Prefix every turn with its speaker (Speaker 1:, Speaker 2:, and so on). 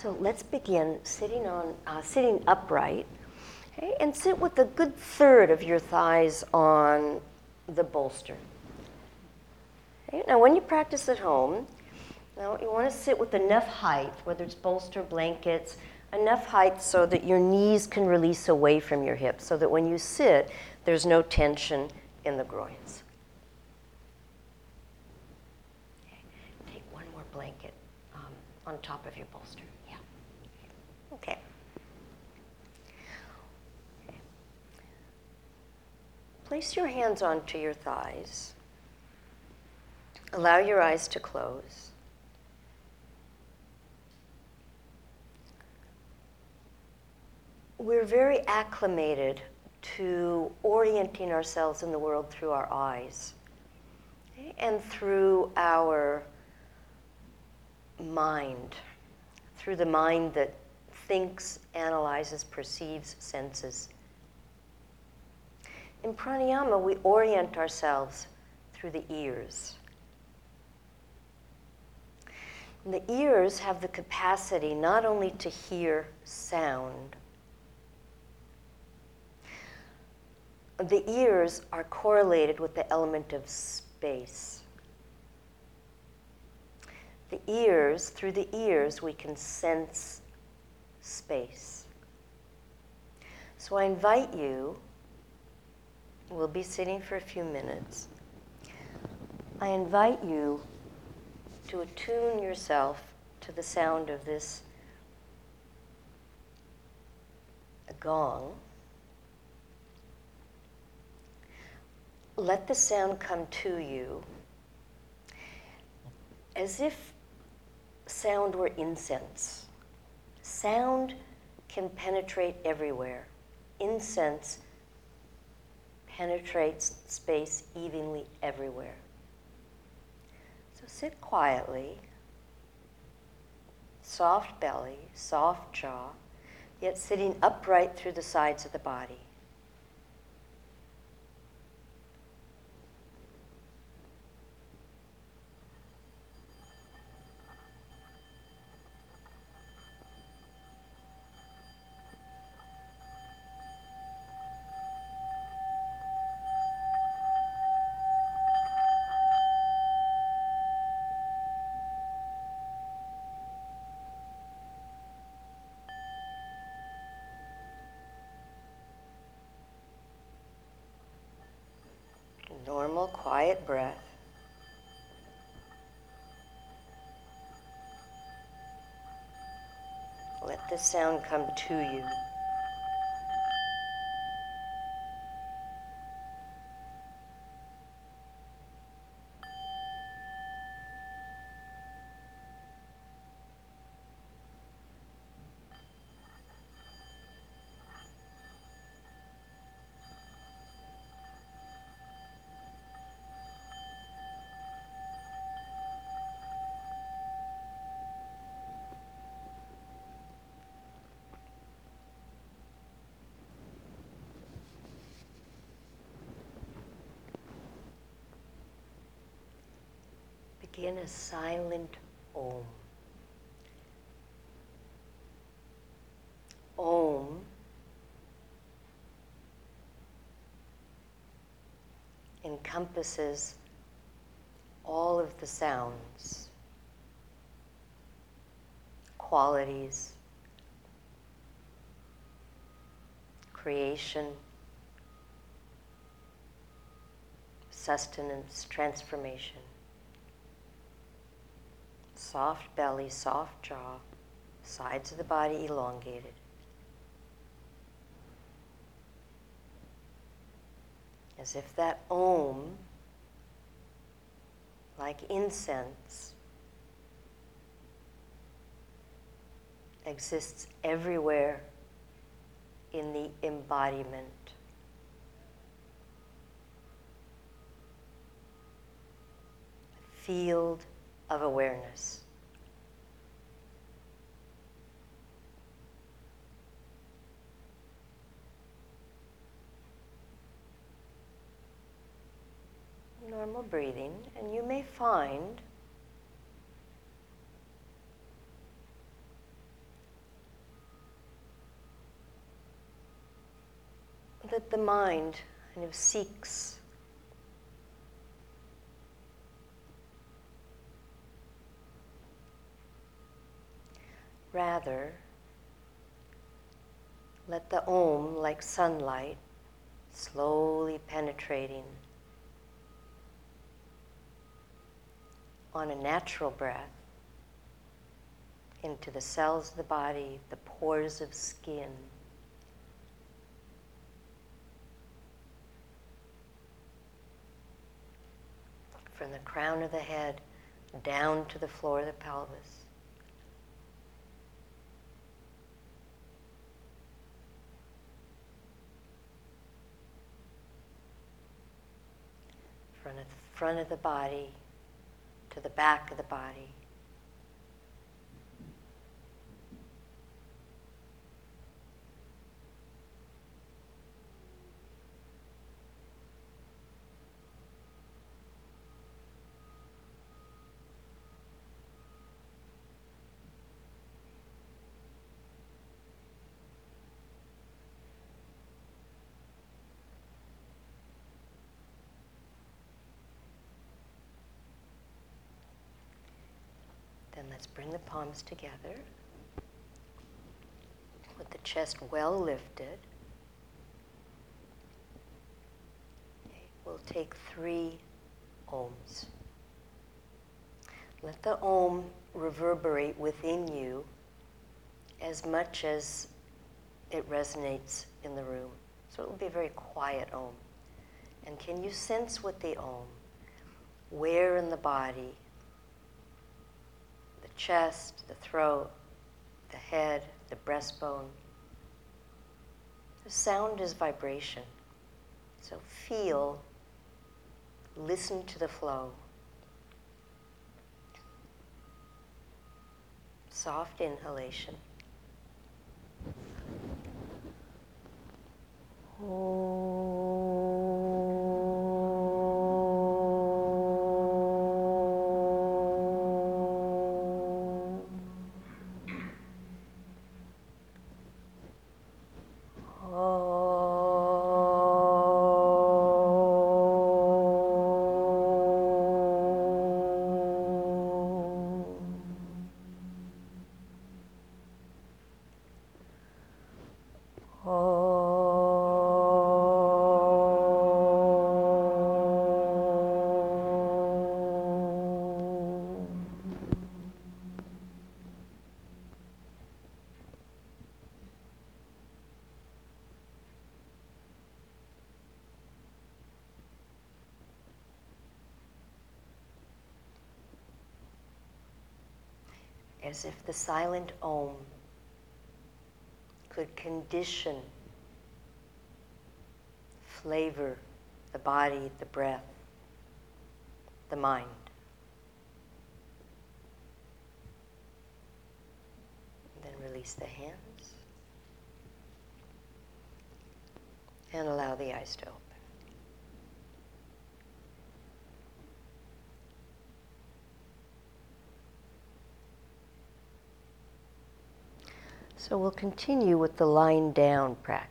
Speaker 1: So let's begin sitting on uh, sitting upright, okay, and sit with a good third of your thighs on the bolster. Okay, now, when you practice at home, now you want to sit with enough height, whether it's bolster, blankets, enough height so that your knees can release away from your hips, so that when you sit, there's no tension in the groins. Okay. Take one more blanket um, on top of your bolster. Yeah. Okay. okay. Place your hands onto your thighs. Allow your eyes to close. We're very acclimated to orienting ourselves in the world through our eyes and through our mind, through the mind that thinks, analyzes, perceives, senses. In pranayama, we orient ourselves through the ears. And the ears have the capacity not only to hear sound, the ears are correlated with the element of space. The ears, through the ears, we can sense space. So I invite you, we'll be sitting for a few minutes. I invite you to attune yourself to the sound of this gong. let the sound come to you as if sound were incense. Sound can penetrate everywhere. Incense penetrates space evenly everywhere. So sit quietly, soft belly, soft jaw, yet sitting upright through the sides of the body. Normal, quiet breath. Let the sound come to you. In a silent Om. Om encompasses all of the sounds, qualities, creation, sustenance, transformation soft belly, soft jaw, sides of the body elongated. As if that om, like incense, exists everywhere in the embodiment. Field of awareness. Normal breathing, and you may find that the mind kind of seeks Rather, let the Om, like sunlight, slowly penetrating on a natural breath into the cells of the body, the pores of skin. From the crown of the head down to the floor of the pelvis. From the front of the body to the back of the body. Then let's bring the palms together with the chest well lifted. Okay, we'll take three oms. Let the om reverberate within you as much as it resonates in the room. So it will be a very quiet om. And can you sense with the om where in the body chest, the throat, the head, the breastbone. The sound is vibration. So feel, listen to the flow. Soft inhalation. Oh. As if the silent Om could condition, flavor the body, the breath, the mind. then release the hands and allow the eyes to open. So we'll continue with the lying down practice.